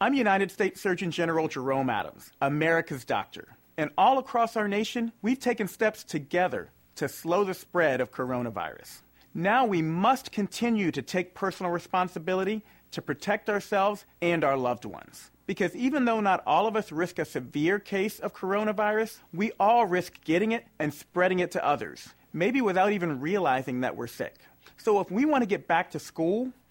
I'm United States Surgeon General Jerome Adams, America's doctor. And all across our nation, we've taken steps together to slow the spread of coronavirus. Now we must continue to take personal responsibility to protect ourselves and our loved ones. Because even though not all of us risk a severe case of coronavirus, we all risk getting it and spreading it to others, maybe without even realizing that we're sick. So if we want to get back to school,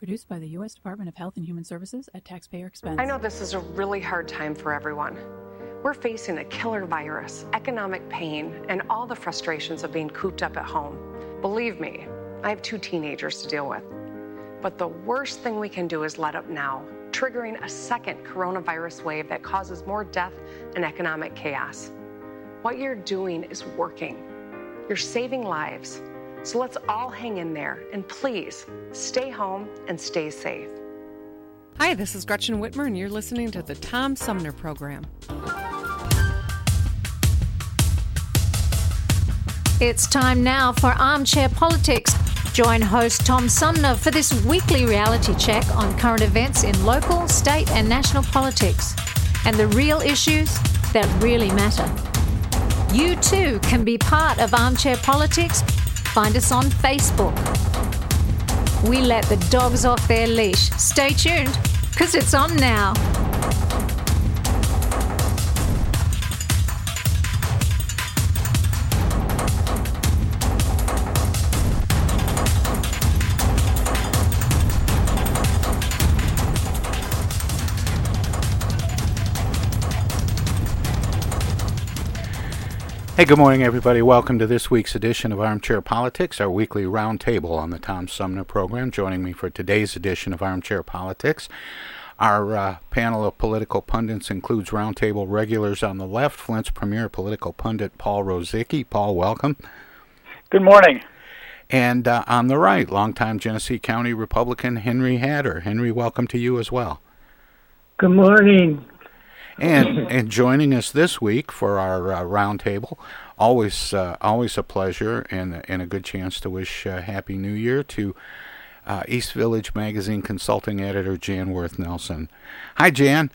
Produced by the U.S. Department of Health and Human Services at taxpayer expense. I know this is a really hard time for everyone. We're facing a killer virus, economic pain, and all the frustrations of being cooped up at home. Believe me, I have two teenagers to deal with. But the worst thing we can do is let up now, triggering a second coronavirus wave that causes more death and economic chaos. What you're doing is working. You're saving lives. So let's all hang in there and please stay home and stay safe. Hi, this is Gretchen Whitmer, and you're listening to the Tom Sumner Program. It's time now for Armchair Politics. Join host Tom Sumner for this weekly reality check on current events in local, state, and national politics and the real issues that really matter. You too can be part of Armchair Politics. Find us on Facebook. We let the dogs off their leash. Stay tuned, because it's on now. Hey, good morning, everybody. Welcome to this week's edition of Armchair Politics, our weekly roundtable on the Tom Sumner program. Joining me for today's edition of Armchair Politics, our uh, panel of political pundits includes roundtable regulars on the left, Flint's premier political pundit Paul Rozycki. Paul, welcome. Good morning. And uh, on the right, longtime Genesee County Republican Henry Hatter. Henry, welcome to you as well. Good morning. And and joining us this week for our uh, roundtable, always uh, always a pleasure and and a good chance to wish uh, Happy New Year to uh, East Village Magazine consulting editor Jan Worth Nelson. Hi, Jan.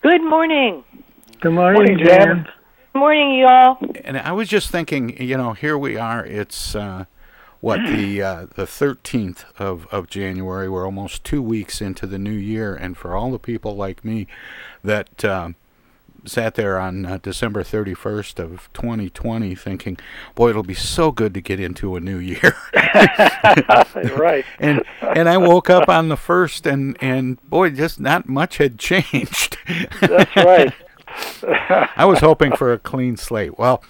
Good morning. Good morning, Morning, Jan. Jan. Good morning, y'all. And I was just thinking, you know, here we are. It's uh, what the uh, the thirteenth of of January. We're almost two weeks into the new year, and for all the people like me that uh, sat there on uh, December thirty first of twenty twenty, thinking, "Boy, it'll be so good to get into a new year." right. and and I woke up on the first, and and boy, just not much had changed. That's right. I was hoping for a clean slate. Well,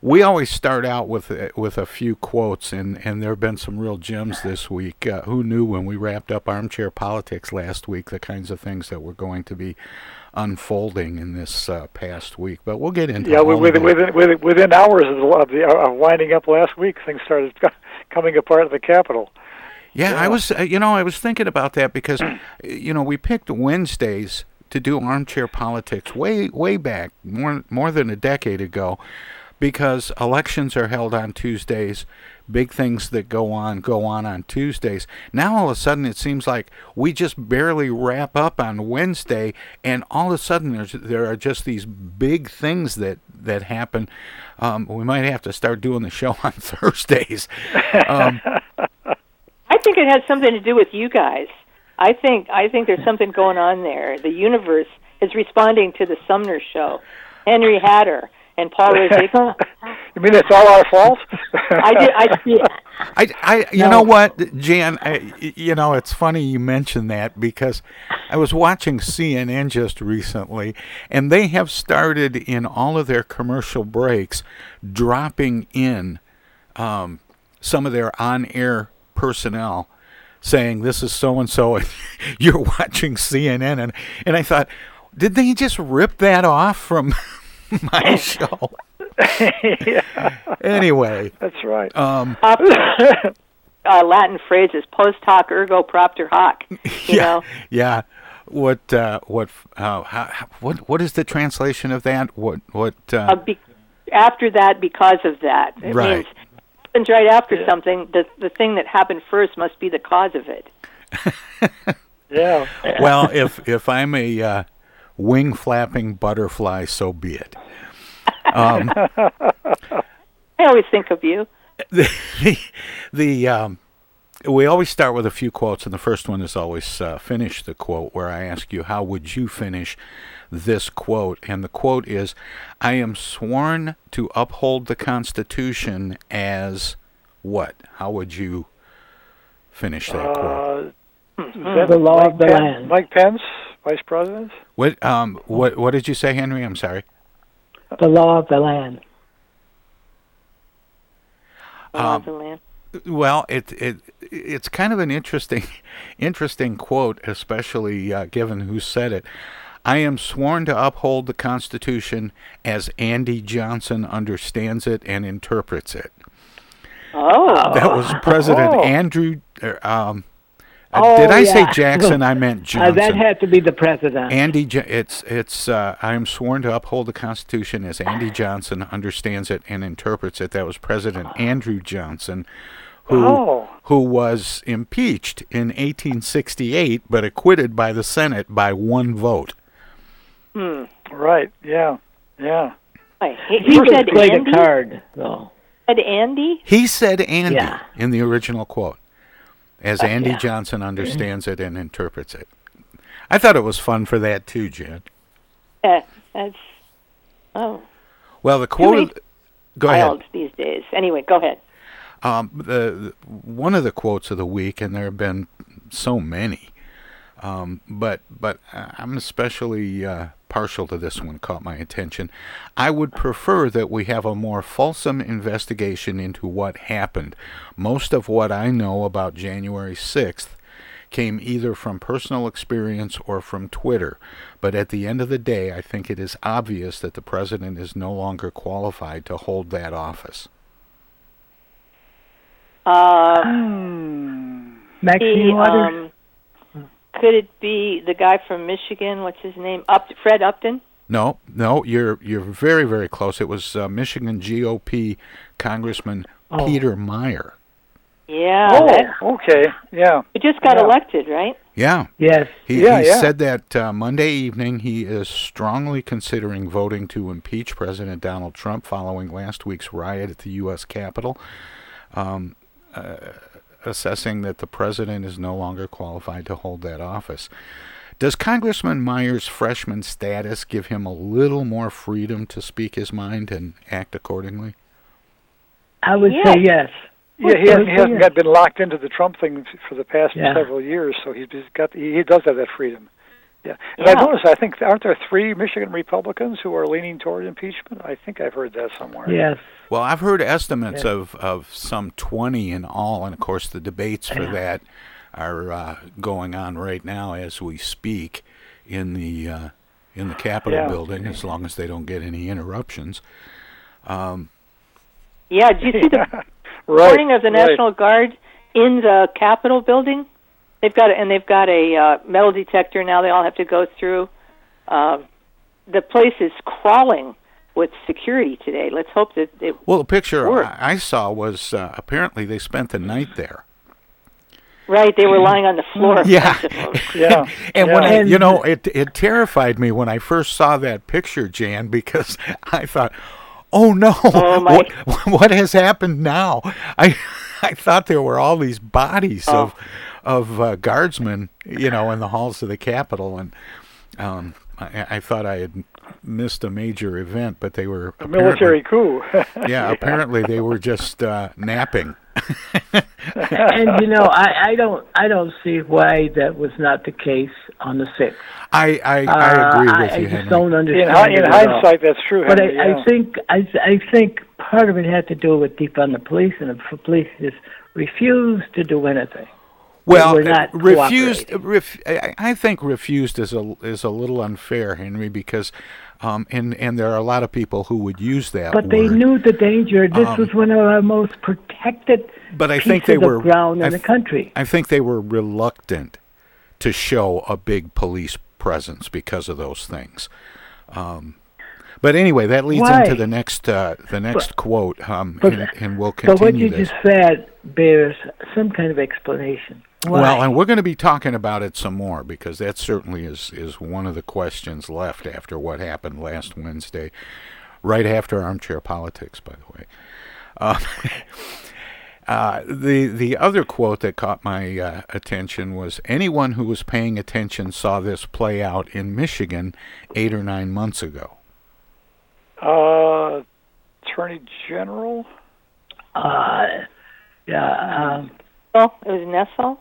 we always start out with with a few quotes, and and there have been some real gems this week. Uh, who knew when we wrapped up armchair politics last week the kinds of things that were going to be unfolding in this uh, past week? But we'll get into Yeah, within, within, within, hours of, the, of, winding up last week, things started coming apart at the Capitol. Yeah, I was, uh, you know, I was thinking about that because, you know, we picked Wednesdays to do armchair politics way way back, more more than a decade ago, because elections are held on Tuesdays. Big things that go on go on on Tuesdays. Now all of a sudden it seems like we just barely wrap up on Wednesday, and all of a sudden there's there are just these big things that that happen. Um, we might have to start doing the show on Thursdays. Um, I think it has something to do with you guys. I think I think there's something going on there. The universe is responding to the Sumner show. Henry Hatter and Paul Rozycki. you mean it's all our fault? I did. I see. I, I, you No. know what, Jan? I, you know, it's funny you mentioned that because I was watching CNN just recently, and they have started in all of their commercial breaks dropping in um, some of their on-air personnel saying this is so and so, and you're watching CNN, and and I thought, did they just rip that off from my show? Anyway, that's right. Um, uh, Latin phrases post hoc ergo propter hoc. You yeah, know. yeah. What uh, what uh, how, how- what what is the translation of that? What what? Uh, Uh, be, after that, because of that, it Right. means happens right after something. The the thing that happened first must be the cause of it. yeah. well, if if I'm a uh, wing flapping butterfly, so be it. Um, I always think of you. the the um, we always start with a few quotes, and the first one is always uh, finish the quote, where I ask you, "How would you finish this quote?" And the quote is, "I am sworn to uphold the Constitution as what? How would you finish that quote?" Uh, is The law Mike of the Pence, land. Mike Pence, Vice President. What um what what did you say, Henry? I'm sorry. The law of the land. The law um, of the land. Well, it it it's kind of an interesting interesting quote, especially uh, given who said it. I am sworn to uphold the Constitution as Andy Johnson understands it and interprets it. Oh, That was President Oh. Andrew. er, Um, Oh, did I say. Jackson? I meant Uh, Johnson. that had to be the president. Andy, Jo- it's it's. Uh, I am sworn to uphold the Constitution as Andy Johnson understands it and interprets it. That was President Andrew Johnson, who Oh. who was impeached in 1868 but acquitted by the Senate by one vote. Hmm. Right. Yeah. Yeah. Wait, he, he he said play Andy. the card, though. Said Andy. He said Andy Yeah. in the original quote, as Uh, Andy yeah. Johnson understands it and interprets it. I thought it was fun for that too, Jen. Uh, that's oh Well, the quote. Go ahead. these days. Anyway, go ahead. Um, the, the one of the quotes of the week, and there have been so many, um, but but uh, I'm especially uh, partial to this one. Caught my attention. I would prefer that we have a more fulsome investigation into what happened. Most of what I know about January 6th came either from personal experience or from Twitter. But at the end of the day, I think it is obvious that the president is no longer qualified to hold that office. Uh, Maxine the, Waters? um, could it be the guy from Michigan? What's his name? Up Fred Upton. No, no, you're you're very very close. It was uh, Michigan GOP Congressman Oh. Peter Meijer. Yeah. Oh, that- okay. Yeah. he just got Yeah. elected, right? Yeah. Yes. He, Yeah, he yeah. said that uh, Monday evening he is strongly considering voting to impeach President Donald Trump following last week's riot at the U.S. Capitol, um, uh, assessing that the president is no longer qualified to hold that office. Does Congressman Meijer's freshman status give him a little more freedom to speak his mind and act accordingly? I would Yes. say yes. Yeah, he hasn't, he hasn't yes. got been locked into the Trump thing for the past Yeah. several years, so he's he's got he, he does have that freedom. Yeah, and Yeah. I noticed. I think aren't there three Michigan Republicans who are leaning toward impeachment? I think I've heard that somewhere. Yes. Well, I've heard estimates Yeah. of, of some 20 in all, and of course, the debates for Yeah. that are uh, going on right now as we speak in the uh, in the Capitol Yeah. building, as long as they don't get any interruptions. Um, Yeah. Did you see the right. morning of the right. National Guard in the Capitol building? They've got a, and they've got a uh, metal detector now. They all have to go through. uh, the place is crawling with security today. Let's hope that it. Well, the picture works. I, I saw was uh, apparently they spent the night there. Right, they were lying on the floor. Yeah. I suppose. Yeah. And when I, you know, it it terrified me when I first saw that picture, Jan, because I thought, "Oh no, Oh, what what has happened now?" I I thought there were all these bodies Oh. of of uh, guardsmen, you know, in the halls of the Capitol, and um, I, I thought I had missed a major event, but they were A military coup. yeah, apparently they were just uh, napping. and you know, I, I don't I don't see why that was not the case on the sixth. I I, Uh, I agree with I, you, I just Henry. don't understand. hi- it in at all. hindsight, that's true. But Henry, I, yeah. I think I, I think part of it had to do with defund the police, and the police just refused to do anything. Well, were not uh, refused. Ref, I think refused is a is a little unfair, Henry, because um, and and there are a lot of people who would use that But word. they knew the danger. This Um, was one of our most protected but I pieces think they of were ground in the country. I think they were reluctant to show a big police presence because of those things. Um, but anyway, that leads Why? into the next uh, the next quote, um, but- and, and we'll continue. But what you this. just said bears some kind of explanation. Why? Well, and we're going to be talking about it some more because that certainly is is one of the questions left after what happened last Wednesday, right after armchair politics, by the way. Uh, uh, the the other quote that caught my uh, attention was anyone who was paying attention saw this play out in Michigan eight or nine months ago. Uh, Attorney General. uh, yeah, um, Oh, it was Nessel.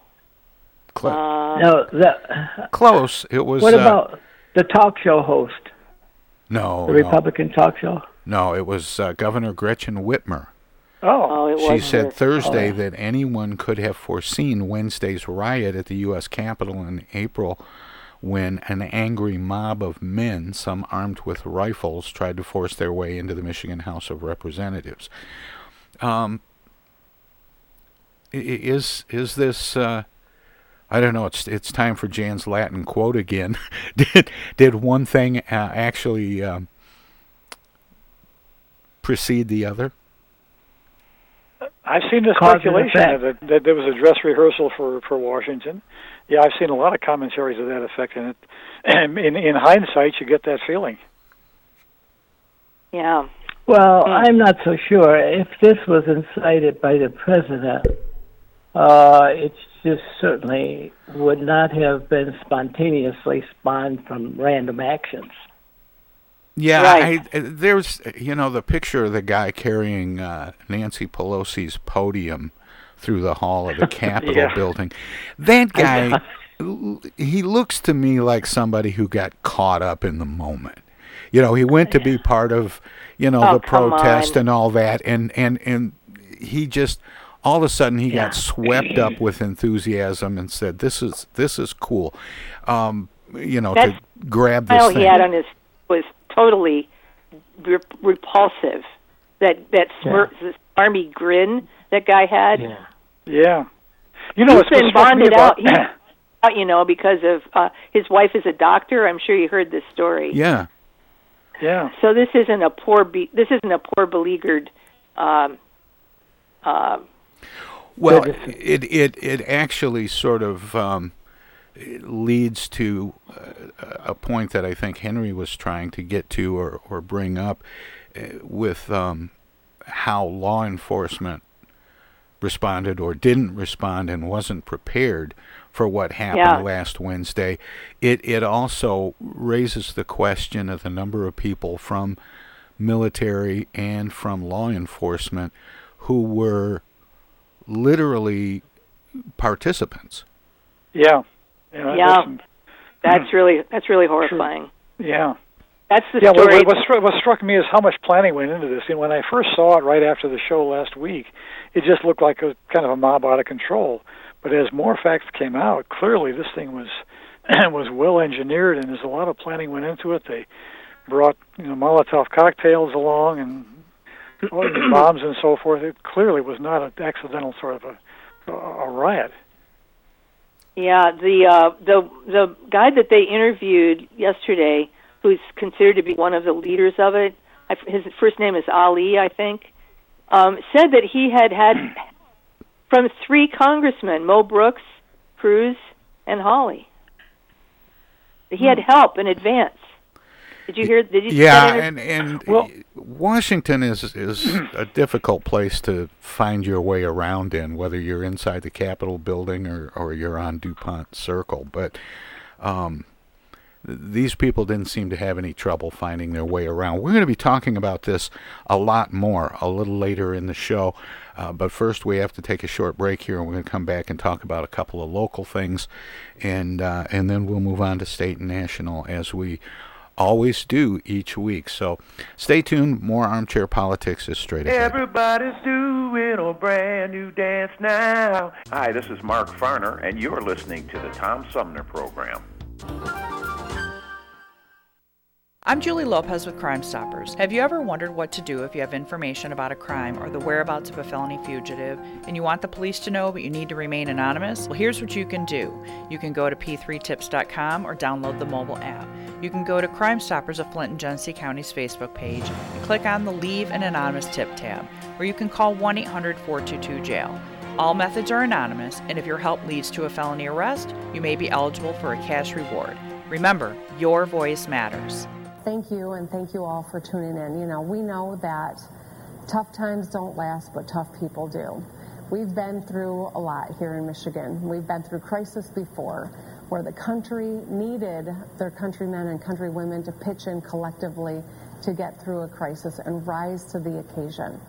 Cl- Uh, no, the, Close. It was. what uh, about the talk show host, no? the no, Republican talk show? no. It was uh, Governor Gretchen Whitmer. Oh, oh, it She said her. Thursday Oh, that anyone could have foreseen Wednesday's riot at the U.S. Capitol in April when an angry mob of men, some armed with rifles, tried to force their way into the Michigan House of Representatives. Um, i- i- is is this? Uh, I don't know. It's it's time for Jan's Latin quote again. did did one thing uh, actually um, precede the other? I've seen the speculation that, that there was a dress rehearsal for for Washington. Yeah, I've seen a lot of commentaries of that effect, and it, in in hindsight, you get that feeling. Yeah. Well, Hmm. I'm not so sure. If this was incited by the president, uh, it just certainly would not have been spontaneously spawned from random actions. Yeah, Right. I, uh, there's you know the picture of the guy carrying uh, Nancy Pelosi's podium through the hall of the Capitol Yeah. building. That guy, he looks to me like somebody who got caught up in the moment. You know, he went to be part of you know Oh, the protest on. and all that, and and and he just all of a sudden he got swept up with enthusiasm and said, "This is this is cool." Um, you know, That to grab this smile thing. he had on his was totally re- repulsive. That that smirk, this army grin that guy had. Yeah. Yeah, you know He's what's been bonded out. He's out, you know, because of uh, his wife is a doctor. I'm sure you heard this story. yeah. yeah. So this isn't a poor be- this isn't a poor beleaguered um, uh, Well, it it it actually sort of um, leads to uh, a point that I think Henry was trying to get to or or bring up uh, with um, how law enforcement responded or didn't respond and wasn't prepared for what happened Yeah. last Wednesday. It it also raises the question of the number of people from military and from law enforcement who were literally participants. Yeah. Yeah. Yeah. that's- that's really that's really horrifying. yeah. That's the Yeah, what, story. what, what, struck, what struck me is how much planning went into this. And when I first saw it right after the show last week, it just looked like a kind of a mob out of control. But as more facts came out, clearly this thing was was well engineered, and there's a lot of planning went into it. They brought you know Molotov cocktails along and bombs and so forth. It clearly was not an accidental sort of a a riot. Yeah, the uh, the the guy that they interviewed yesterday who's considered to be one of the leaders of it. I, his first name is Ali, I think. Um, said that he had had from three congressmen, Mo Brooks, Cruz, and Hawley. He had help in advance. Did you hear? Did you? Yeah, that and and Washington is is a difficult place to find your way around in, whether you're inside the Capitol building or or you're on Dupont Circle. But um, these people didn't seem to have any trouble finding their way around. We're going to be talking about this a lot more a little later in the show. Uh, but first, we have to take a short break here, and we're going to come back and talk about a couple of local things, and uh, and then we'll move on to state and national as we always do each week. So stay tuned. More armchair politics is straight ahead. Everybody's doing a brand new dance now. Hi, this is Mark Farner, and you're listening to the Tom Sumner Program. I'm Julie Lopez with Crime Stoppers. Have you ever wondered what to do if you have information about a crime or the whereabouts of a felony fugitive and you want the police to know but you need to remain anonymous? Well, here's what you can do. You can go to p3tips.com or download the mobile app. You can go to Crime Stoppers of Flint and Genesee County's Facebook page and click on the Leave an Anonymous Tip tab, or you can call 1 800 422 jail. All methods are anonymous, and if your help leads to a felony arrest, you may be eligible for a cash reward. Remember, your voice matters. Thank you, and thank you all for tuning in. You know, we know that tough times don't last, but tough people do. We've been through a lot here in Michigan. We've been through crisis before, where the country needed their countrymen and countrywomen to pitch in collectively to get through a crisis and rise to the occasion.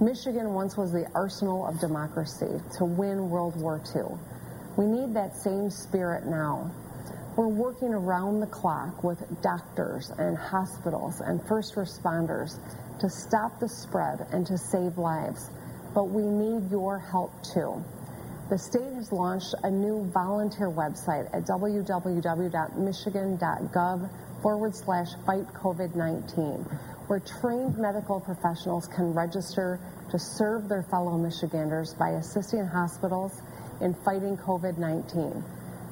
Michigan once was the arsenal of democracy to win World War II. We need that same spirit now. We're working around the clock with doctors and hospitals and first responders to stop the spread and to save lives. But we need your help too. The state has launched a new volunteer website at www.michigan.gov forward slash fight COVID 19, where trained medical professionals can register to serve their fellow Michiganders by assisting hospitals in fighting COVID 19.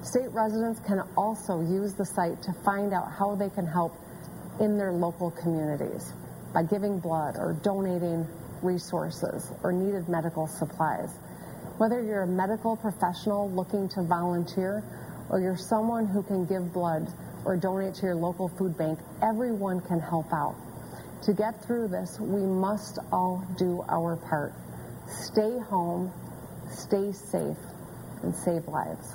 State residents can also use the site to find out how they can help in their local communities by giving blood or donating resources or needed medical supplies. Whether you're a medical professional looking to volunteer or you're someone who can give blood or donate to your local food bank, everyone can help out. To get through this, we must all do our part. Stay home, stay safe, and save lives.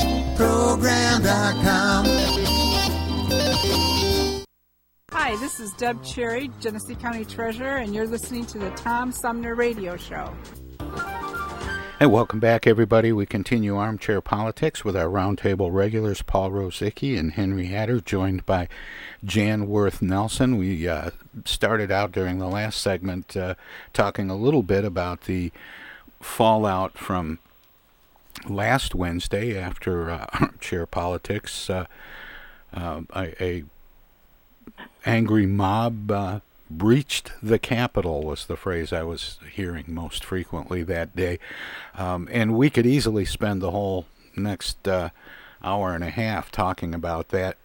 Sumner Program.com. Hi, this is Deb Cherry, Genesee County Treasurer, and you're listening to the Tom Sumner Radio Show. Hey, welcome back, everybody. We continue Armchair Politics with our roundtable regulars, Paul Rozycki and Henry Hatter, joined by Jan Worth Nelson. We uh, started out during the last segment uh, talking a little bit about the fallout from last Wednesday after uh, Armchair Politics. Uh, uh, a, a, angry mob uh, breached the Capitol was the phrase I was hearing most frequently that day. Um, and we could easily spend the whole next uh, hour and a half talking about that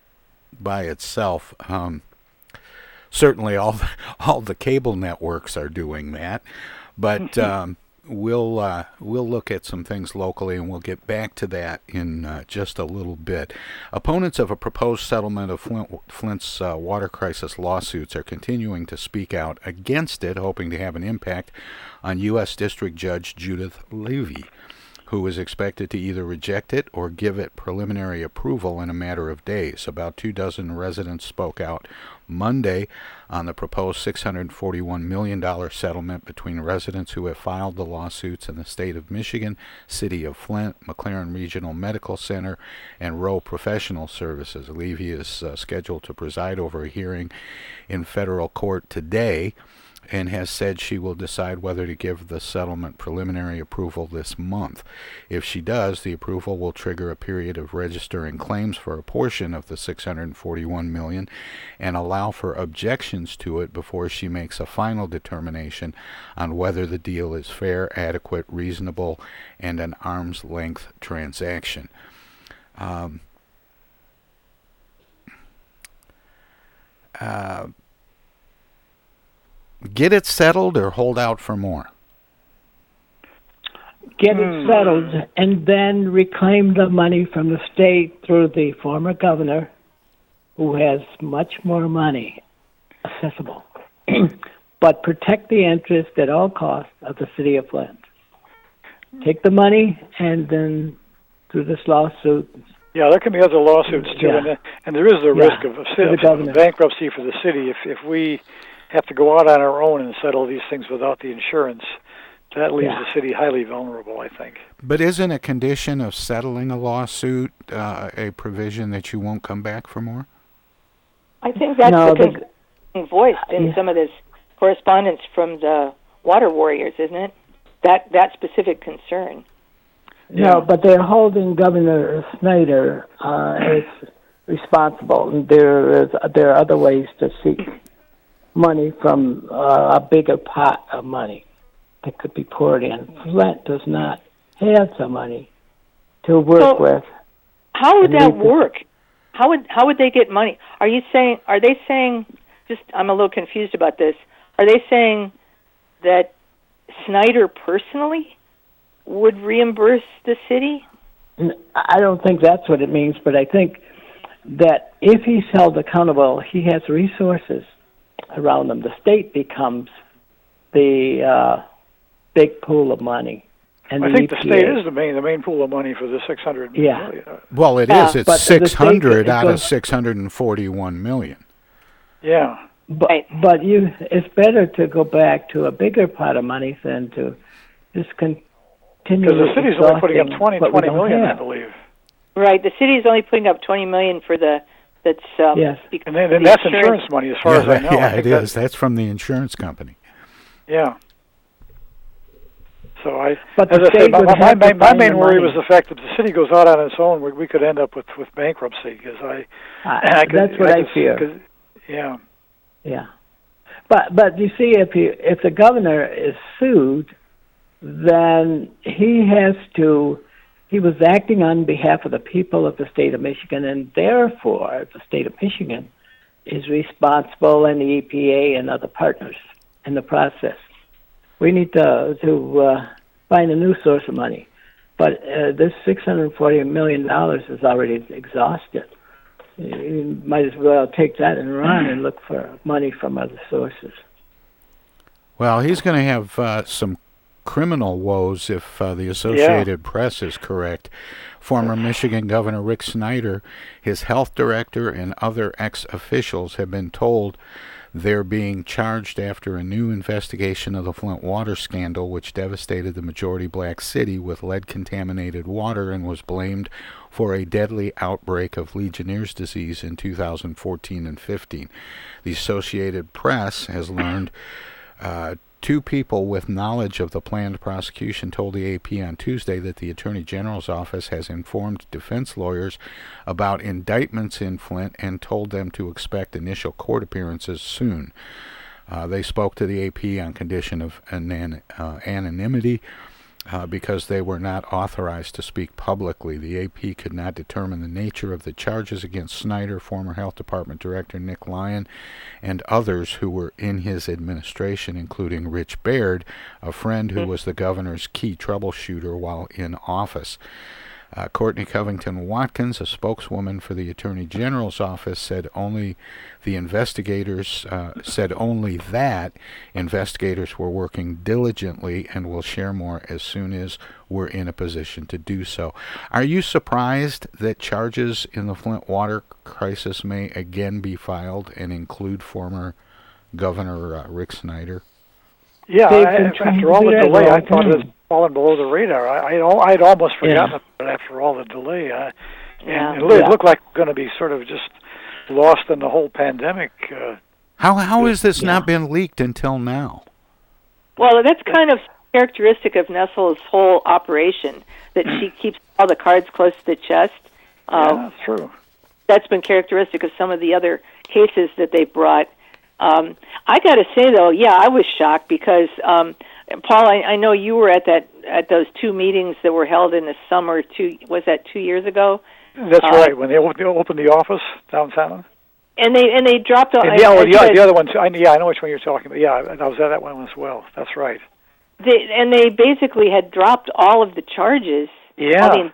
by itself. Um, certainly, all the, all the cable networks are doing that, but um, we'll uh, we'll look at some things locally, and we'll get back to that in uh, just a little bit. Opponents of a proposed settlement of Flint, Flint's uh, water crisis lawsuits are continuing to speak out against it, hoping to have an impact on U.S. District Judge Judith Levy who is expected to either reject it or give it preliminary approval in a matter of days. About two dozen residents spoke out Monday on the proposed $641 million settlement between residents who have filed the lawsuits in the state of Michigan, City of Flint, McLaren Regional Medical Center, and Rowe Professional Services. Levy is uh, scheduled to preside over a hearing in federal court today and has said she will decide whether to give the settlement preliminary approval this month. If she does, the approval will trigger a period of registering claims for a portion of the 641 million and allow for objections to it before she makes a final determination on whether the deal is fair, adequate, reasonable, and an arm's length transaction. Um, uh, get it settled or hold out for more? Get it hmm. settled and then reclaim the money from the state through the former governor who has much more money accessible. but protect the interest at all costs of the city of Flint. Take the money and then through this lawsuit. Yeah, there can be other lawsuits too, Yeah. and, and there is the Yeah, risk of, of, to of bankruptcy for the city if if we have to go out on our own and settle these things without the insurance. That leaves Yeah. the city highly vulnerable, I think. But isn't a condition of settling a lawsuit uh, a provision that you won't come back for more? I think that's No, the but- concern voiced in some of this correspondence from the water warriors, isn't it? That that specific concern. No, but they're holding Governor Snyder uh, as responsible. And there is there are other ways to seek money from uh, a bigger pot of money that could be poured in. Flint does not have the money to work So- with. How would that work? How would how would they get money? Are you saying? Are they saying? Just I'm a little confused about this. Are they saying that Snyder personally would reimburse the city? I don't think that's what it means, but I think that if he's held accountable, he has resources around them. The state becomes the uh, big pool of money. And I the think the state is the main the main pool of money for the six hundred Yeah. million. Well, it is. Yeah, It's but the state- 600 it out of 641 million. Yeah. But but you, it's better to go back to a bigger pot of money than to just continue. Because the city's only putting up twenty twenty million, 20, what we 20 don't million, I believe. Right. The city is only putting up 20 million for the that's um, Yes. because And then, of then the that's insurance money, as far yeah, as I know. yeah, I think it that- is. That's from the insurance company. Yeah. So I, But as the I said, my, my, my, my main worry money. was the fact that the city goes out on its own, we, we could end up with with bankruptcy because I, I- could- that's what I could- fear. 'cause- yeah. Yeah, but but you see, if you if the governor is sued, then he has to. He was acting on behalf of the people of the state of Michigan, and therefore the state of Michigan is responsible, and the EPA and other partners in the process. We need to to uh, find a new source of money, but uh, this six hundred forty million dollars is already exhausted you might as well take that and run and look for money from other sources. Well, he's going to have uh, some criminal woes, if uh, the Associated yeah. Press is correct. Former Michigan Governor Rick Snyder, his health director, and other ex officials have been told they're being charged after a new investigation of the Flint water scandal, which devastated the majority black city with lead contaminated water and was blamed for a deadly outbreak of Legionnaire's disease in 2014 and 15. The Associated Press has learned uh, Two people with knowledge of the planned prosecution told the AP on Tuesday that the Attorney General's office has informed defense lawyers about indictments in Flint and told them to expect initial court appearances soon. Uh, they spoke to the AP on condition of uh, anonymity uh, because they were not authorized to speak publicly. The AP could not determine the nature of the charges against Snyder, former Health Department Director Nick Lyon, and others who were in his administration, including Rich Baird, a friend who mm-hmm. was the governor's key troubleshooter while in office. Uh, Courtney Covington Watkins, a spokeswoman for the Attorney General's office, said only the investigators uh, said only that investigators were working diligently and will share more as soon as we're in a position to do so. Are you surprised that charges in the Flint water crisis may again be filed and include former Governor uh, Rick Snyder? Yeah, I, after all the delay, I thought it was fallen below the radar. I, I I'd almost forgotten yeah. about it after all the delay. Uh, yeah. And it, yeah. looked like going to be sort of just lost in the whole pandemic. Uh, how how has this yeah. not been leaked until now? Well, that's kind of characteristic of Nessel's whole operation that she keeps all the cards close to the chest. Uh, yeah, that's true. That's been characteristic of some of the other cases that they brought. Um, I got to say though, yeah, I was shocked because um, Paul, I, I know you were at that at those two meetings that were held in the summer. Two was that two years ago? That's uh, right. When they opened the office downtown. And they and they dropped. And the, I, the, the other one. I, yeah, I know which one you're talking about. Yeah, I was at that one as well. That's right. They, and they basically had dropped all of the charges. Yeah. I mean,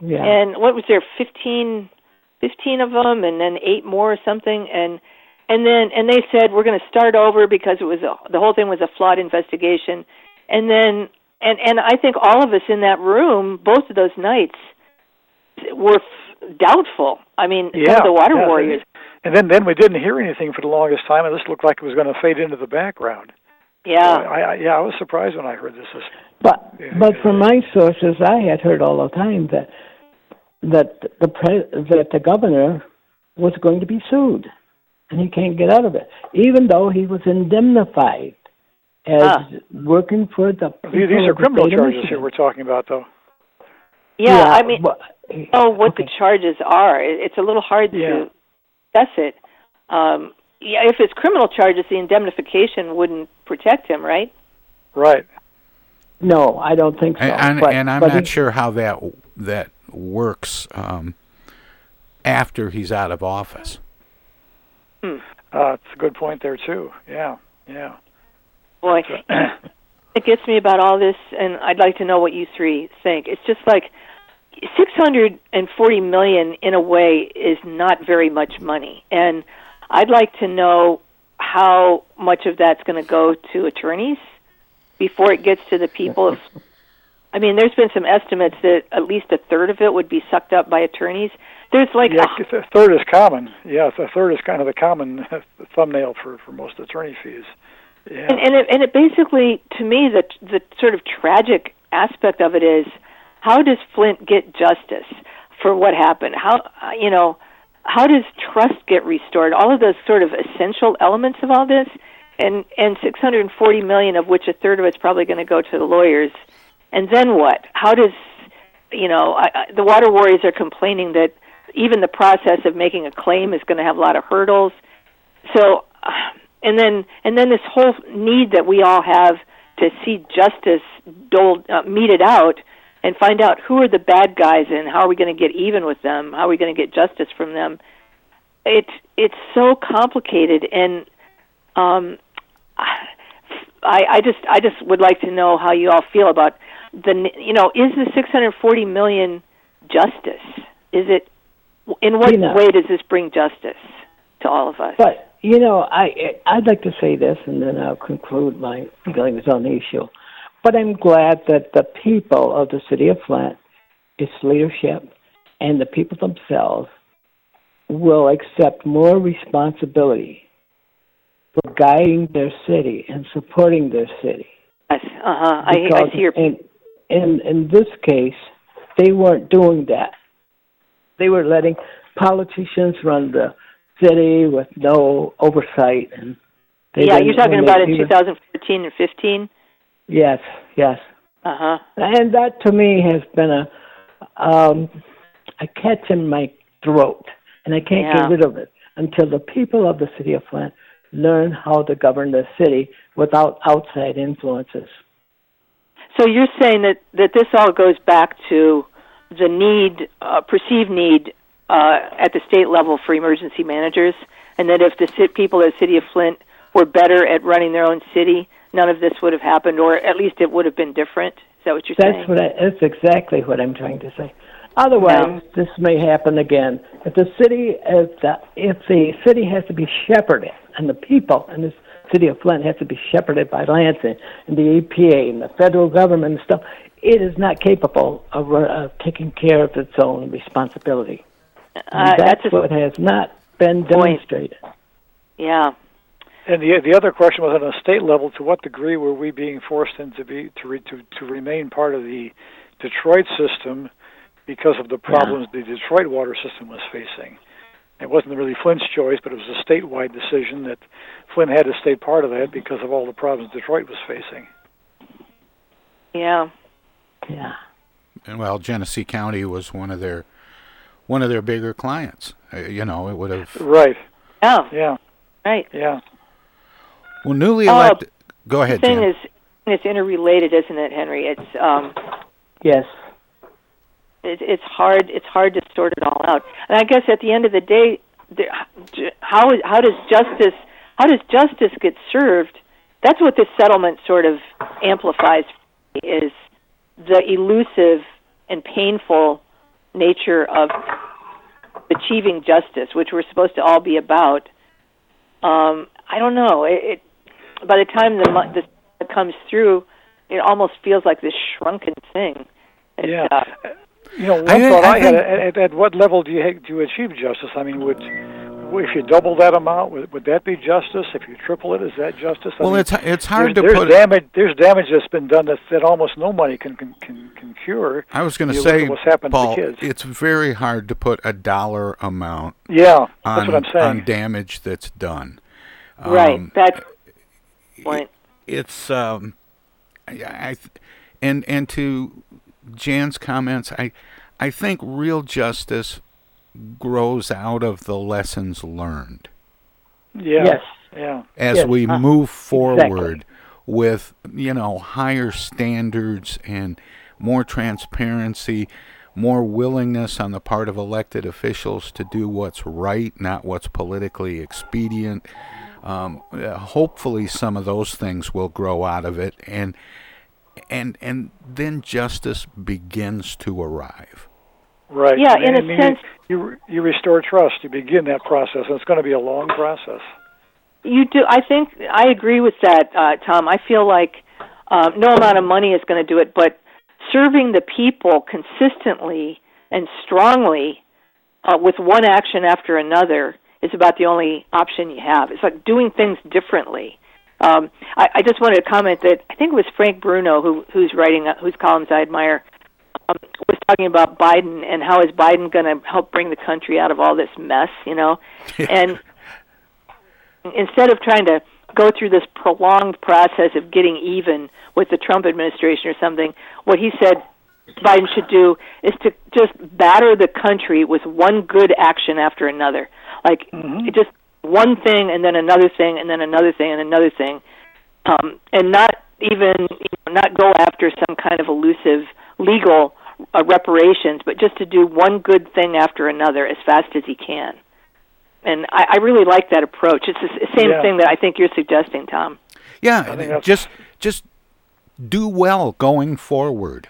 yeah. And what was there? Fifteen, fifteen of them, and then eight more or something. And and then and they said we're going to start over because it was a, the whole thing was a flawed investigation. And then and and I think all of us in that room both of those nights were f- doubtful. I mean yeah, the water yeah, warriors. and then then we didn't hear anything for the longest time and this looked like it was going to fade into the background. Yeah. So I, I yeah I was surprised when I heard this. But but from my sources I had heard all the time that that the pre- that the governor was going to be sued and he can't get out of it, even though he was indemnified as ah. working for the. These, these are criminal charges here we're talking about, though. Yeah, yeah I mean, oh, what okay. the charges are. It's a little hard yeah. to assess it. Um, yeah, if it's criminal charges, the indemnification wouldn't protect him, right? Right. No, I don't think so. And, but, and I'm but not he, sure how that that works um, after he's out of office. Hmm. Uh, it's a good point there too. Yeah, yeah. Boy, it gets me about all this, and I'd like to know what you three think. It's just like six hundred and forty million, in a way, is not very much money, and I'd like to know how much of that's going to go to attorneys before it gets to the people. I mean, there's been some estimates that at least a third of it would be sucked up by attorneys. There's like yeah, a third is common. Yeah, a third is kind of the common thumbnail for for most attorney fees. Yeah. And and it, and it basically, to me, the the sort of tragic aspect of it is, how does Flint get justice for what happened? How uh, you know, how does trust get restored? All of those sort of essential elements of all this, and and 640 million of which a third of it's probably going to go to the lawyers. And then what? How does you know I, I, the water warriors are complaining that even the process of making a claim is going to have a lot of hurdles. So, and then and then this whole need that we all have to see justice doled, uh, meted out and find out who are the bad guys and how are we going to get even with them? How are we going to get justice from them? It's it's so complicated, and um, I I just I just would like to know how you all feel about the you know is the 640 million justice? Is it in what you know, way does this bring justice to all of us? But you know, I I'd like to say this, and then I'll conclude my feelings on the issue. But I'm glad that the people of the city of Flint, its leadership, and the people themselves will accept more responsibility for guiding their city and supporting their city. Yes, uh huh. I, I see your. in, in in this case, they weren't doing that. They were letting politicians run the city with no oversight, and they Yeah, you're talking about in 2014 and 15. Yes, yes, Uh huh. and that to me has been a um, a catch in my throat, and I can't Yeah. get rid of it until the people of the city of Flint learn how to govern the city without outside influences. So you're saying that that this all goes back to the need, uh, perceived need uh, at the state level for emergency managers, and that if the ci- people of the city of Flint were better at running their own city, none of this would have happened, or at least it would have been different. Is that what you're saying? That's saying? what I, that's exactly what I'm trying to say. Otherwise, this may happen again. If the city, if the if the city has to be shepherded, and the people in this city of Flint has to be shepherded by Lansing and the EPA and the federal government and stuff, it is not capable of uh, taking care of its own responsibility. And Uh, that's, that's what has not been demonstrated. Yeah. And the the other question was on a state level: to what degree were we being forced into be to re, to to remain part of the Detroit system because of the problems the Detroit water system was facing? It wasn't really Flint's choice, but it was a statewide decision that Flint had to stay part of that because of all the problems Detroit was facing. Yeah. Yeah. And well, Genesee County was one of their one of their bigger clients. Uh, you know, it would have Right. Yeah. Yeah. Right. Yeah. well newly Uh, elected. Go ahead, the thing Jan. is, it's interrelated, isn't it, Henry? It's um, Yes. it, it's hard. It's hard to sort it all out. And I guess at the end of the day, there, how is how does justice how does justice get served? That's what this settlement sort of amplifies. Is the elusive and painful nature of achieving justice, which we're supposed to all be about. Um, I don't know. It, it by the time the mo- the comes through, it almost feels like this shrunken thing. It's, Yeah. uh, You know, one I- thought I I, had: think- at, at, at what level do you ha- do you achieve justice? I mean, would if you double that amount, would, would that be justice? If you triple it, is that justice? I Well, mean, it's it's hard there's, to there's put. damage. There's damage that's been done that, that almost no money can can can, can cure. I was going to You look at say, what's happened Paul, to the kids. it's very hard to put a dollar amount Yeah, on, that's what I'm saying. on damage that's done. right. Um, That's the point. it's um, I, I and and to Jan's comments, I I think real justice grows out of the lessons learned Yeah. Yes. Yeah. as Yes, we uh, move forward exactly. with you know higher standards and more transparency more willingness on the part of elected officials to do what's right not what's politically expedient um, hopefully some of those things will grow out of it and and and then justice begins to arrive Right. Yeah, And- in a and you- sense- you you restore trust. You begin that process, and it's going to be a long process. You do. I think I agree with that, uh, Tom. I feel like um, no amount of money is going to do it, but serving the people consistently and strongly uh, with one action after another is about the only option you have. It's like doing things differently. Um, I, I just wanted to comment that I think it was Frank Bruni who who's writing uh, whose columns I admire um, was talking about Biden and how is Biden going to help bring the country out of all this mess, you know, and instead of trying to go through this prolonged process of getting even with the Trump administration or something, what he said Biden should do is to just batter the country with one good action after another. Like just one thing and then another thing and then another thing and another thing. Um, and not even you know, not go after some kind of elusive legal uh, reparations, but just to do one good thing after another as fast as he can. And I, I really like that approach. It's the same Yeah. thing that I think you're suggesting, Tom. yeah just just do well going forward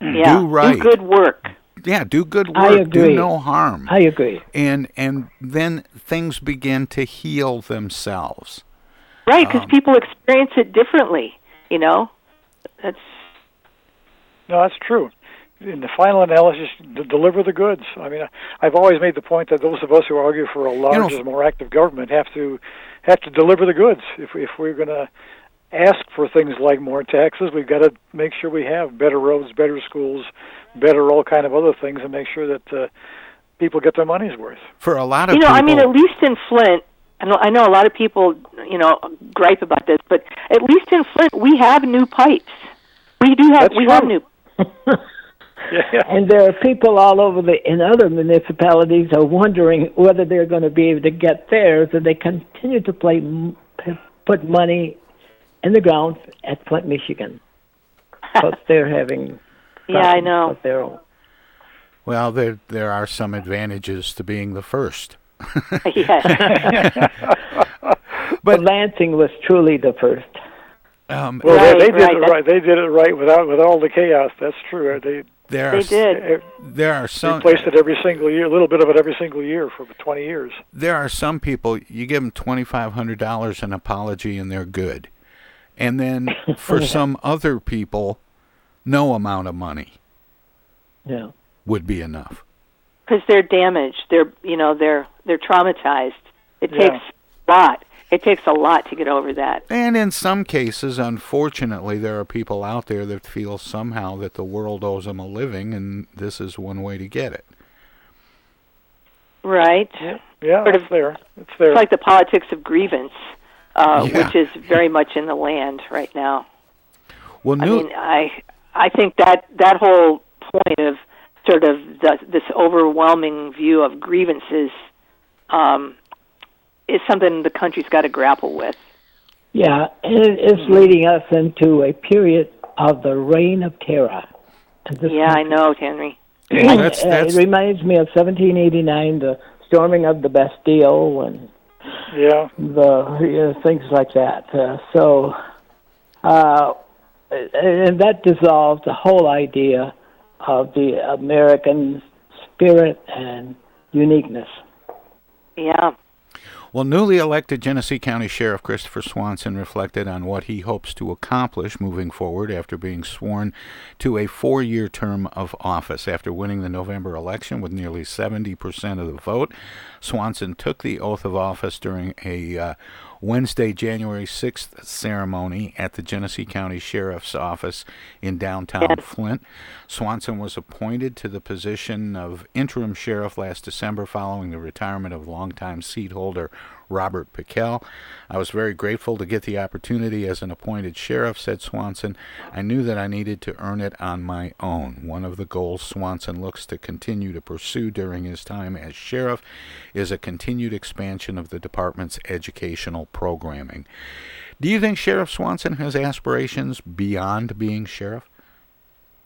Yeah, do right do good work. yeah do good work I do no harm I agree. and and then things begin to heal themselves Right, because Um, people experience it differently. You know, That's No, that's true. In the final analysis, d- deliver the goods. I mean, I've always made the point that those of us who argue for a larger, more active government have to have to deliver the goods. If if we're going to ask for things like more taxes, we've got to make sure we have better roads, better schools, better all kind of other things, and make sure that uh, people get their money's worth. For a lot of you know, people, I mean, at least in Flint, I know, I know a lot of people, you know, gripe about this, but at least in Flint, we have new pipes. We do have That's we true. have new. And there are people all over the in other municipalities are wondering whether they're going to be able to get theirs, and they continue to play put money in the ground at Flint, Michigan, but they're having Yeah, I know. with their own. well, there there are some advantages to being the first. yes. but Lansing was truly the first. Um, Well, Right, they, they did right, it right. They did it right without with all the chaos. That's true. They There They are did. there are some replaced it every single year, a little bit of it every single year for 20 years. there are some people you give them twenty five hundred dollars an apology and they're good, and then for some other people, no amount of money Yeah. would be enough. because they're damaged. They're you know they're they're traumatized. It Yeah. takes a lot. It takes a lot to get over that. And in some cases, unfortunately, there are people out there that feel somehow that the world owes them a living, and this is one way to get it. Right. Yeah, Sort it's of- there. It's there. It's like the politics of grievance, uh, Yeah. which is very much in the land right now. Well, new- I mean, I I think that that whole point of sort of the, this overwhelming view of grievances um, is something the country's got to grapple with. Yeah, and it is leading us into a period of the reign of terror. in this Yeah, I know, Henry. Yeah, that's- uh, that's- it reminds me of 1789, the storming of the Bastille, and yeah, the you know, things like that. Uh, so, uh, and that dissolved the whole idea of the American spirit and uniqueness. Yeah. Well, newly elected Genesee County Sheriff Christopher Swanson reflected on what he hopes to accomplish moving forward after being sworn to a four year term of office. After winning the November election with nearly 70% of the vote, Swanson took the oath of office during a uh, Wednesday, January 6th ceremony at the Genesee County Sheriff's Office in downtown Flint. Swanson was appointed to the position of interim sheriff last December following the retirement of longtime seat holder Robert Pickell. I was very grateful to get the opportunity as an appointed sheriff, said Swanson. I knew that I needed to earn it on my own. One of the goals Swanson looks to continue to pursue during his time as sheriff is a continued expansion of the department's educational programming. Do you think Sheriff Swanson has aspirations beyond being sheriff?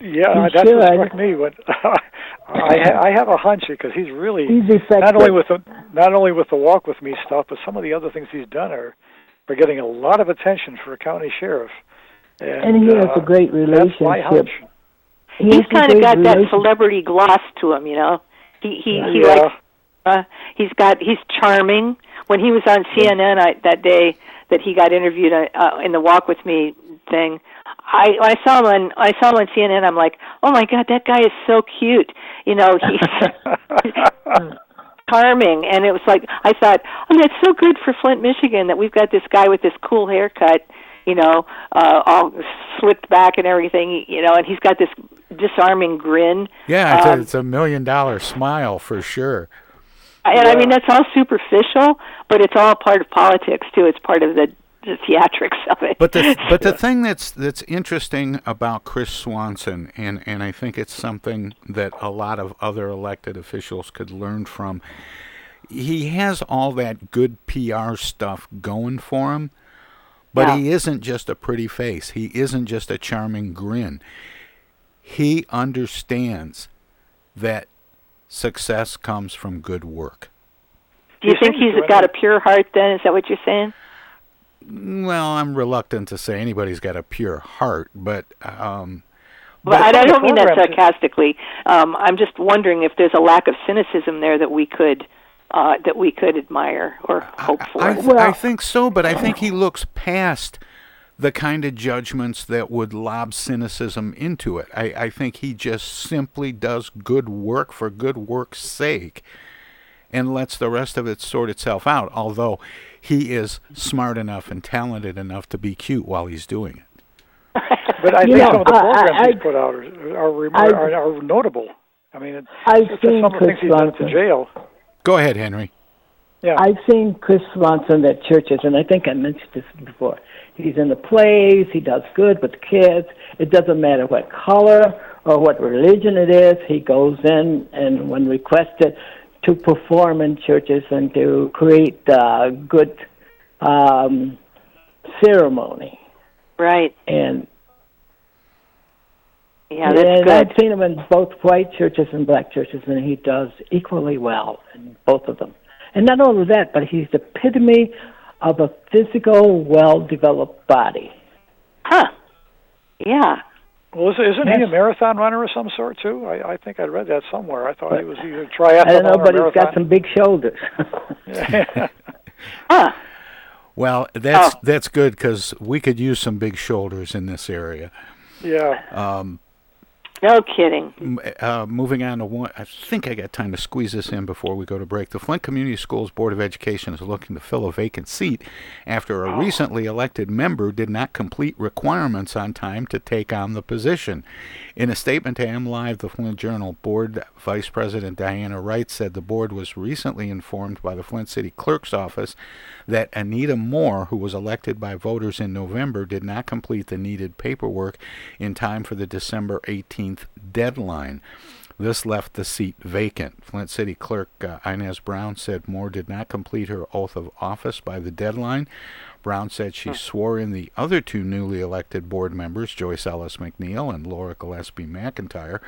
Yeah, He that's what should. struck me. But I ha- I have a hunch because he's really He's effective. not only with the not only with the walk with me stuff, but some of the other things he's done are are getting a lot of attention for a county sheriff. And, And he has uh, a great That's my relationship. hunch. He He's kind of got that celebrity gloss to him, you know. He he he Yeah. likes. Uh, he's got he's charming. When he was on CNN I, that day that he got interviewed uh, uh, in the Walk with Me thing, I when I saw him on I saw him on CNN. I'm like, oh my god, that guy is so cute. You know, he's charming, and it was like I thought, oh, that's so good for Flint, Michigan, that we've got this guy with this cool haircut. You know, uh, all slicked back and everything. You know, and he's got this disarming grin. Yeah, it's, Um, a, it's a million dollar smile for sure. And I mean, that's all superficial, but it's all part of politics too. It's part of the, the theatrics of it. But the but the thing that's that's interesting about Chris Swanson, and and I think it's something that a lot of other elected officials could learn from. He has all that good PR stuff going for him, but Yeah. he isn't just a pretty face. He isn't just a charming grin. He understands that success comes from good work. Do you think he's got a pure heart? Then is that what you're saying? Well, I'm reluctant to say anybody's got a pure heart, but um, Well, I, I some of the don't mean that sarcastically. Um, I'm just wondering if there's a lack of cynicism there that we could uh, that we could admire or hope for. I, th- I think so, but I think he looks past the kind of judgments that would lob cynicism into it. I, I think he just simply does good work for good work's sake and lets the rest of it sort itself out, although he is smart enough and talented enough to be cute while he's doing it. But I You think know, some of the I- programs I- he's put out are are, rem- I- are, are notable. I mean, it's, I've it's seen some of the things Chris he's done at the Bronson. jail. Go ahead, Henry. Yeah. I've seen Chris Swanson at churches, and I think I mentioned this before. He's in the plays. He does good with kids. It doesn't matter what color or what religion it is. He goes in and, when requested, to perform in churches and to create uh, good um, ceremony. Right. And Yeah, that's and good. I've seen him in both white churches and black churches, and he does equally well in both of them. And not only that, but he's the epitome of a physical, well-developed body. Huh. Yeah. Well, is, isn't he a marathon runner of some sort too? I, I think I read that somewhere. I thought he was either a triathlon I don't know, but he's got some big shoulders. Well, that's that's good because we could use some big shoulders in this area. yeah. Um, No kidding. Uh, moving on to one, I think I got time to squeeze this in before we go to break. The Flint Community Schools Board of Education is looking to fill a vacant seat after a recently elected member did not complete requirements on time to take on the position. In a statement to MLive, the Flint Journal Board Vice President Diana Wright said the board was recently informed by the Flint City Clerk's office that Anita Moore, who was elected by voters in November, did not complete the needed paperwork in time for the December 18th deadline. This left the seat vacant. Flint City Clerk uh, Inez Brown said Moore did not complete her oath of office by the deadline. Brown said she swore in the other two newly elected board members, Joyce Ellis McNeil and Laura Gillespie McIntyre.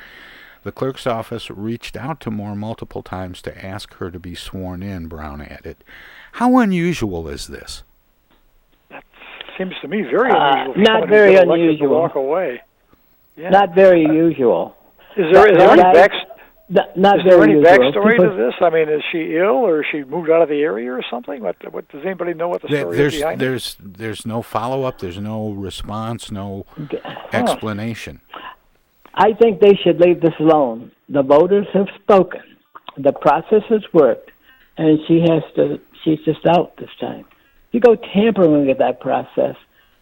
The clerk's office reached out to Moore multiple times to ask her to be sworn in, Brown added. How unusual is this? That seems to me very Uh, unusual. for not very unusual. To walk away. Yeah. Not very usual. Is there is there any That- back, Not, not is there any usual. backstory People- to this? I mean, is she ill or she moved out of the area or something? What what does anybody know what the story there's is behind it? there's there's no follow up. There's no response. No explanation. I think they should leave this alone. The voters have spoken. The process has worked, and she has to. She's just out this time. You go tampering with that process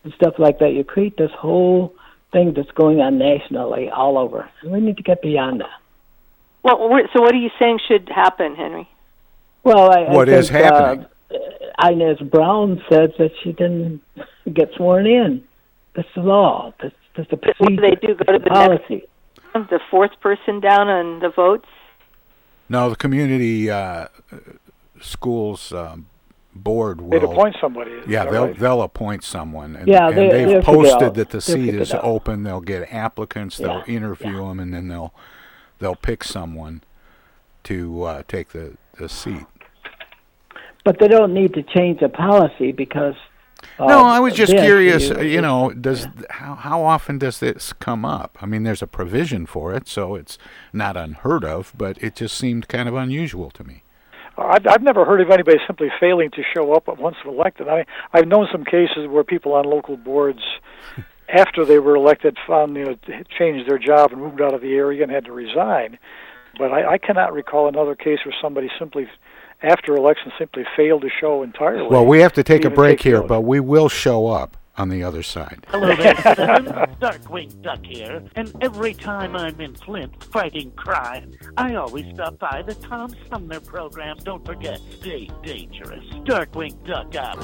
and stuff like that. You create this whole thing that's going on nationally, all over. And we need to get beyond that. Well, so what are you saying should happen, Henry? Well, I, What I is think, happening? Uh, Inez Brown said that she didn't get sworn in. That's the law. That's, that's the procedure. What do they do? Go to the policy. next, the fourth person down on the votes? No, the community uh, schools um, board will They'd appoint somebody. Yeah, they'll right? they'll appoint someone, and, Yeah, and they- they've posted that the seat is open. They'll get applicants. They'll Yeah, interview them, and then they'll they'll pick someone to uh, take the, the seat. But they don't need to change the policy because. Uh, no, I was just this curious. is- uh, You know, does how how often does this come up? I mean, there's a provision for it, so it's not unheard of, but it just seemed kind of unusual to me. I've, I've never heard of anybody simply failing to show up once elected. I I've known some cases where people on local boards, after they were elected, found you know changed their job and moved out of the area and had to resign. But I, I cannot recall another case where somebody simply, after election, simply failed to show entirely. Well, we have to take a break take here, but we will show up on the other side. Hello there, citizens. Darkwing Duck here, and every time I'm in Flint fighting crime, I always stop by the Tom Sumner program. Don't forget, stay dangerous. Darkwing Duck out.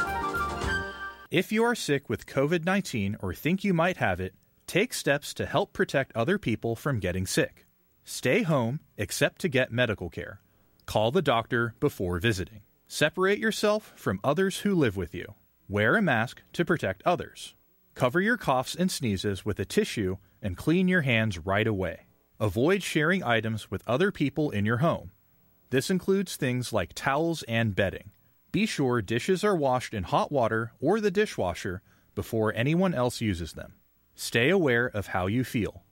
If you are sick with COVID 19 or think you might have it, take steps to help protect other people from getting sick. Stay home except to get medical care. Call the doctor before visiting. Separate yourself from others who live with you. Wear a mask to protect others. Cover your coughs and sneezes with a tissue and clean your hands right away. Avoid sharing items with other people in your home. This includes things like towels and bedding. Be sure dishes are washed in hot water or the dishwasher before anyone else uses them. Stay aware of how you feel.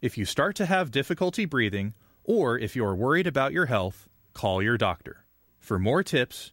If you start to have difficulty breathing, or if you're worried about your health, call your doctor. For more tips,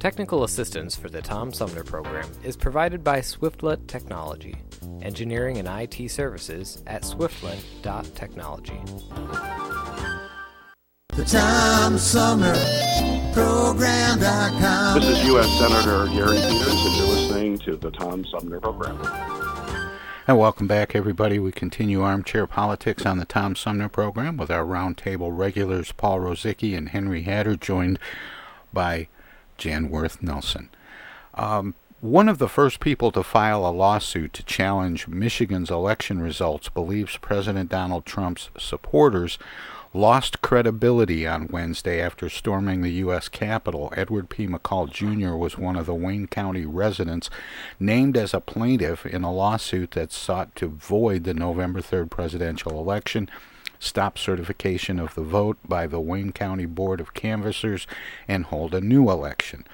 Technical assistance for the Tom Sumner program is provided by Swiftlet Technology, engineering and IT services at swiftlet.technology. The Tom Sumner Program.com. This is U.S. Senator Gary Peters, and you're listening to the Tom Sumner Program. And welcome back, everybody. We continue armchair politics on the Tom Sumner program with our roundtable regulars Paul Rozycki and Henry Hatter, joined by Jan Worth Nelson. Um, one of the first people to file a lawsuit to challenge Michigan's election results believes President Donald Trump's supporters lost credibility on Wednesday after storming the U.S. Capitol. Edward P. McCall Jr. was one of the Wayne County residents named as a plaintiff in a lawsuit that sought to void the November 3rd presidential election stop certification of the vote by the Wayne County Board of Canvassers, and hold a new election.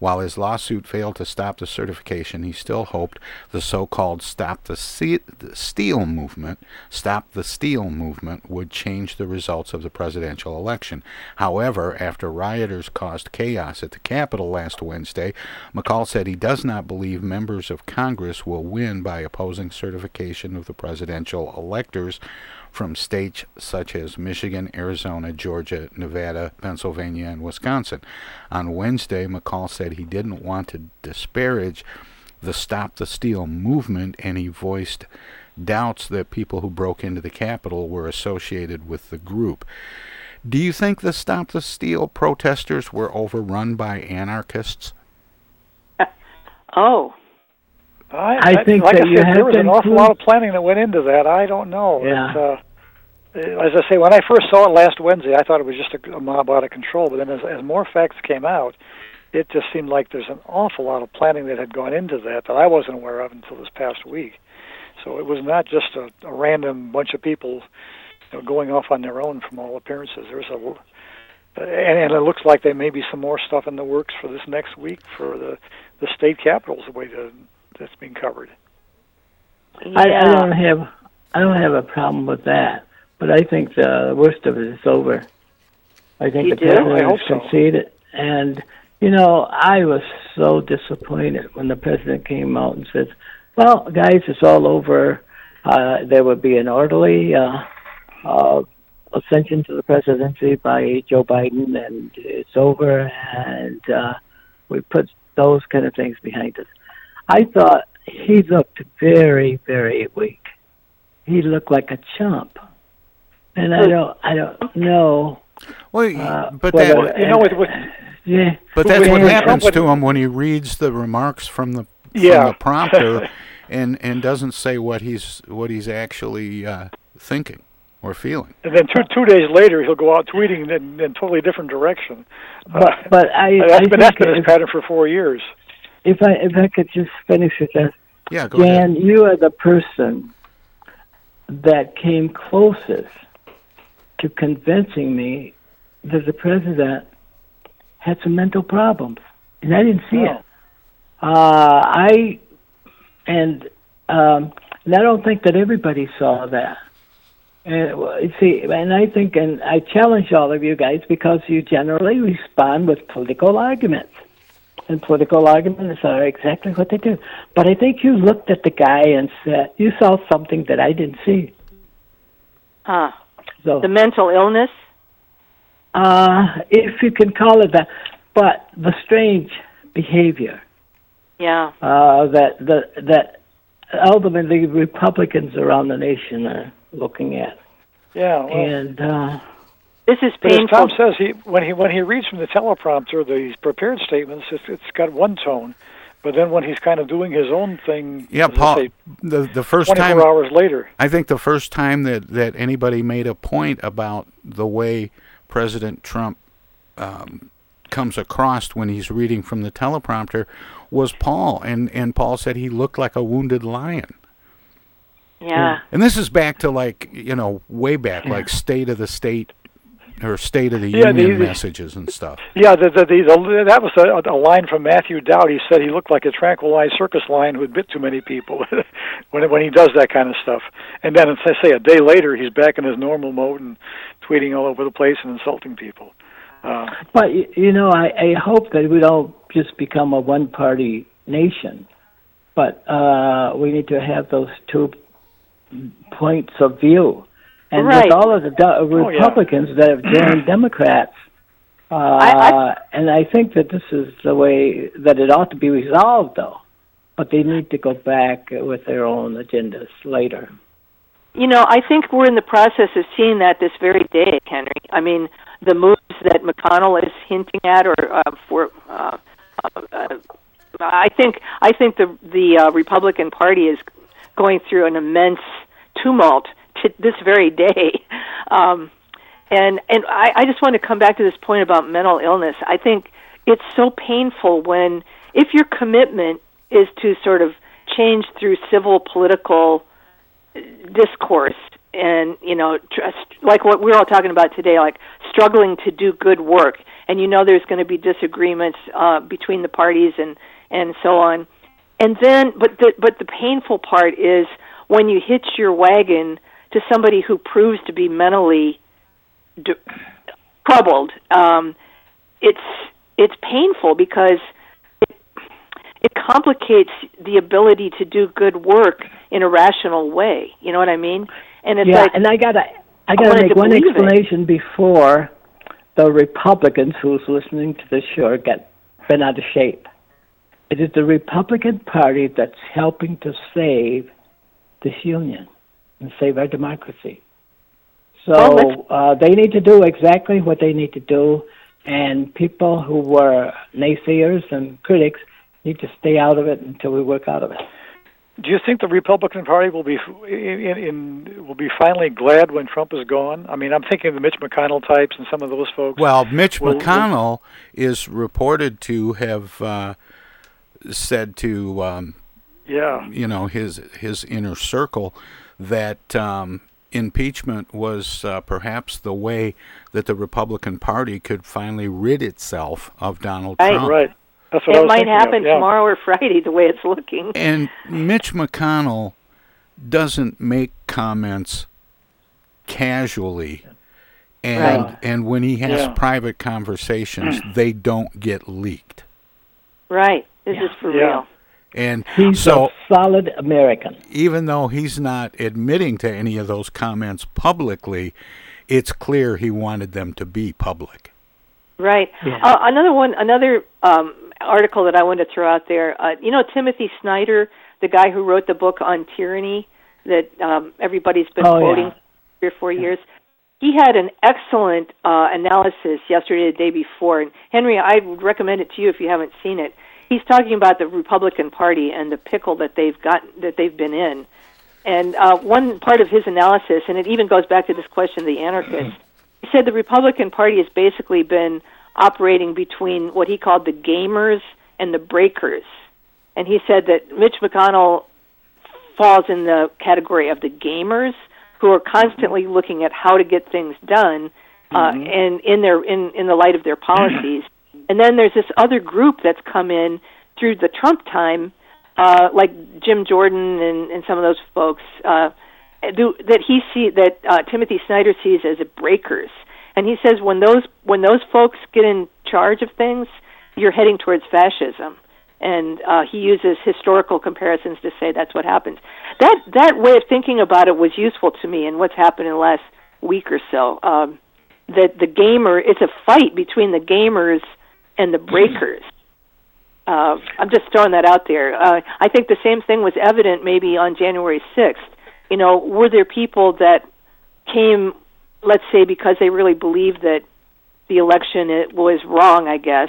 While his lawsuit failed to stop the certification, he still hoped the so-called Stop the Steal movement, Stop the Steal movement would change the results of the presidential election. However, after rioters caused chaos at the Capitol last Wednesday, McCall said he does not believe members of Congress will win by opposing certification of the presidential electors from states such as Michigan, Arizona, Georgia, Nevada, Pennsylvania, and Wisconsin. On Wednesday, McCall said he didn't want to disparage the Stop the Steal movement, and he voiced doubts that people who broke into the Capitol were associated with the group. Do you think the Stop the Steal protesters were overrun by anarchists? oh. I, I think like I said, there was an awful lot of planning that went into that. I don't know. Yeah. It, uh, as I say, when I first saw it last Wednesday, I thought it was just a, a mob out of control. But then, as, as more facts came out, it just seemed like there's an awful lot of planning that had gone into that that I wasn't aware of until this past week. So it was not just a, a random bunch of people you know, going off on their own from all appearances. There was a and, and it looks like there may be some more stuff in the works for this next week for the the state capitals the way to, that's being covered. I, I don't have I don't have a problem with that, but I think the worst of it is over. I think You the do? I president hope has so. conceded, and you know I was so disappointed when the president came out and said, "Well, guys, it's all over. Uh, there would be an orderly uh, uh, ascension to the presidency by Joe Biden, and it's over, and uh, we put those kind of things behind us." I thought he looked very, very weak. He looked like a chump, and I don't, I don't know. Well, uh, but whether- that- You know, with, with yeah, But that's what happens to him when he reads the remarks from the from Yeah. the prompter, and and doesn't say what he's what he's actually uh, thinking or feeling. And then two two days later, he'll go out tweeting in, in totally different direction. But, but I, that's I been think that's been his if, pattern for four years. If I if I could just finish with this, Yeah, go Dan, ahead. you are the person that came closest to convincing me that the president had some mental problems, and I didn't see Oh. it. Uh, I and um, and I don't think that everybody saw that. And see, and I think, and I challenge all of you guys because you generally respond with political arguments, and political arguments are exactly what they do. But I think you looked at the guy and said you saw something that I didn't see. Huh. So The mental illness. uh, if you can call it that, but the strange behavior Yeah. uh, that the, that ultimately Republicans around the nation are looking at, Yeah. Well, and uh, This is But as painful. Tom says, he when he when he reads from the teleprompter these prepared statements, it's, it's got one tone, but then when he's kind of doing his own thing, Yeah, Paul. say, The the first 24 time hours later, I think the first time that, that anybody made a point about the way President Trump um, comes across when he's reading from the teleprompter was Paul, and, and Paul said he looked like a wounded lion. Yeah. And this is back to like you know way back, like State of the State or State of the Yeah, Union the- messages and stuff. yeah, the, the, the, the, that was a, a line from Matthew Dowd. He said he looked like a tranquilized circus lion who had bit too many people when when he does that kind of stuff. And then, as I say, a day later, he's back in his normal mode and tweeting all over the place and insulting people. Uh, But y- you know, I, I hope that we don't just become a one-party nation, but uh, we need to have those two points of view. And Right. with all of the do- Oh, yeah. Republicans that have joined Democrats, uh, I- and I think that this is the way that it ought to be resolved, though. But they need to go back with their own agendas later. You know, I think we're in the process of seeing that this very day, Henry. I mean, the moves that McConnell is hinting at, or uh, for, uh, uh, uh, I think, I think the the uh, Republican Party is going through an immense tumult this very day. Um, and and I, I just want to come back to this point about mental illness. I think it's so painful when, if your commitment is to sort of change through civil political discourse and you know trust, like what we're all talking about today like struggling to do good work and you know there's going to be disagreements uh, between the parties and and so on and then but the but the painful part is when you hitch your wagon to somebody who proves to be mentally d- troubled um it's it's painful because it, it complicates the ability to do good work in a rational way. You know what I mean? And it's yeah, like and I gotta, I gotta make one believe it. explanation before the Republicans who's listening to this show get bent out of shape. It is the Republican Party that's helping to save this union and save our democracy. So Well, uh, they need to do exactly what they need to do, and people who were naysayers and critics need to stay out of it until we work out of it. do you think the Republican Party will be in, in will be finally glad when Trump is gone? I mean, I'm thinking of the Mitch McConnell types and some of those folks. Well, Mitch Will- will- McConnell is reported to have uh, said to um, Yeah. you know his his inner circle that um, impeachment was uh, perhaps the way that the Republican Party could finally rid itself of Donald Right. Trump. Right. That's what I It was might thinking of, happen yeah. tomorrow or Friday, the way it's looking. And Mitch McConnell doesn't make comments casually. And Right. and when he has Yeah. private conversations, they don't get leaked. Right. This is for real. And He's so a solid American. even though he's not admitting to any of those comments publicly, it's clear he wanted them to be public. Right. Yeah. Uh, another one, another um, article that I wanted to throw out there. Uh, you know Timothy Snyder, the guy who wrote the book on tyranny that um, everybody's been Oh, yeah. quoting three or four years. He had an excellent uh, analysis yesterday, the day before. And Henry, I would recommend it to you if you haven't seen it. He's talking about the Republican Party and the pickle that they've got that they've been in. And uh, one part of his analysis, and it even goes back to this question of the anarchists. He said the Republican Party has basically been operating between what he called the gamers and the breakers. And he said that Mitch McConnell falls in the category of the gamers who are constantly looking at how to get things done uh, and in their in in the light of their policies. And then there's this other group that's come in through the Trump time, uh, like Jim Jordan and, and some of those folks uh, do, that he see that uh, Timothy Snyder sees as breakers. And he says when those when those folks get in charge of things, you're heading towards fascism. And uh, he uses historical comparisons to say that's what happens. That that way of thinking about it was useful to me in what's happened in the last week or so. Um, that the gamer it's a fight between the gamers and the breakers. Uh, I'm just throwing that out there. Uh, I think the same thing was evident maybe on January 6th. You know, were there people that came, let's say, because they really believed that the election it was wrong? I guess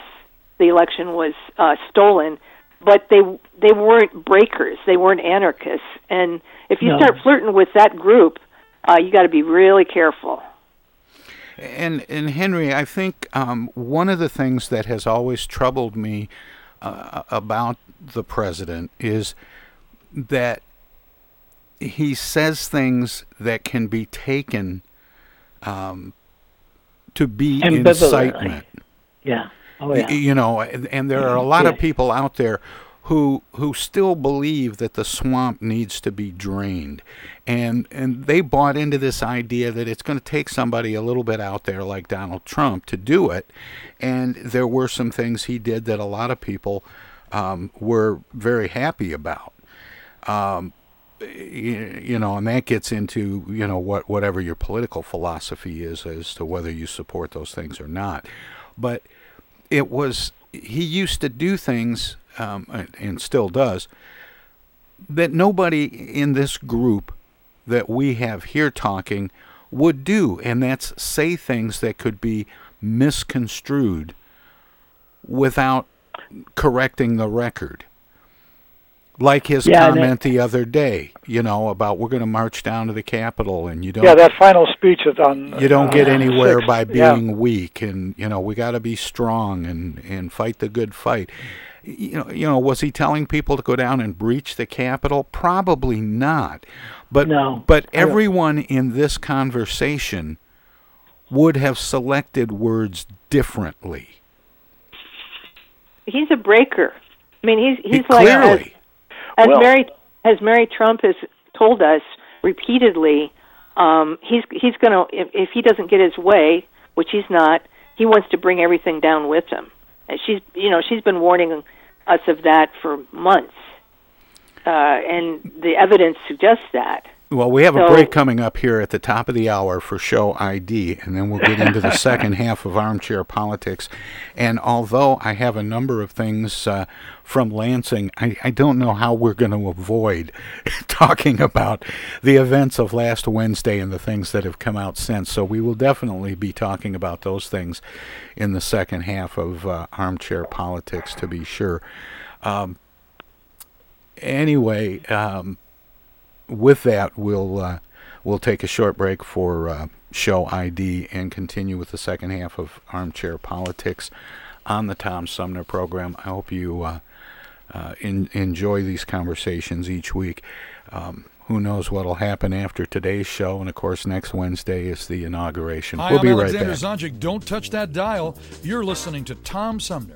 the election was uh, stolen, but they they weren't breakers. They weren't anarchists. And if you No. start flirting with that group, uh, you got to be really careful. And and Henry, I think um, one of the things that has always troubled me uh, about the president is that he says things that can be taken um, to be incitement. Yeah. Oh yeah. You know, and, and there are a lot of people out there who who still believe that the swamp needs to be drained, and and they bought into this idea that it's going to take somebody a little bit out there like Donald Trump to do it, and there were some things he did that a lot of people um, were very happy about. Um, you, know, and that gets into you know what whatever your political philosophy is as to whether you support those things or not, but it was he used to do things um, and- and still does that nobody in this group that we have here talking would do, and that's say things that could be misconstrued without correcting the record. Like his Yeah, and comment the other day, you know, about we're going to march down to the Capitol, and you don't. Yeah, that final speech is on. you don't get uh, anywhere six. by Yeah. being weak, and you know we got to be strong and and fight the good fight. You know, you know, was he telling people to go down and breach the Capitol? Probably not. But No. but everyone in this conversation would have selected words differently. He's a breaker. I mean, he's he's It- like as, clearly. As Well- Mary as Mary Trump has told us repeatedly. Um, he's he's going to if, if he doesn't get his way, which he's not, he wants to bring everything down with him. And she's you know she's been warning us of that for months, uh, and the evidence suggests that. Well, we have a break coming up here at the top of the hour for show ID, and then we'll get into the second half of Armchair Politics. And although I have a number of things uh, from Lansing, I, I don't know how we're going to avoid talking about the events of last Wednesday and the things that have come out since. So we will definitely be talking about those things in the second half of uh, Armchair Politics, to be sure. Um, anyway, um, with that, we'll uh, we'll take a short break for uh, show ID and continue with the second half of Armchair Politics on the Tom Sumner program. I hope you uh, uh, in, enjoy these conversations each week. Um, who knows what'll happen after today's show? And of course, next Wednesday is the inauguration. Hi, we'll I'm be Alexander right back. Zonjic. Don't touch that dial. You're listening to Tom Sumner.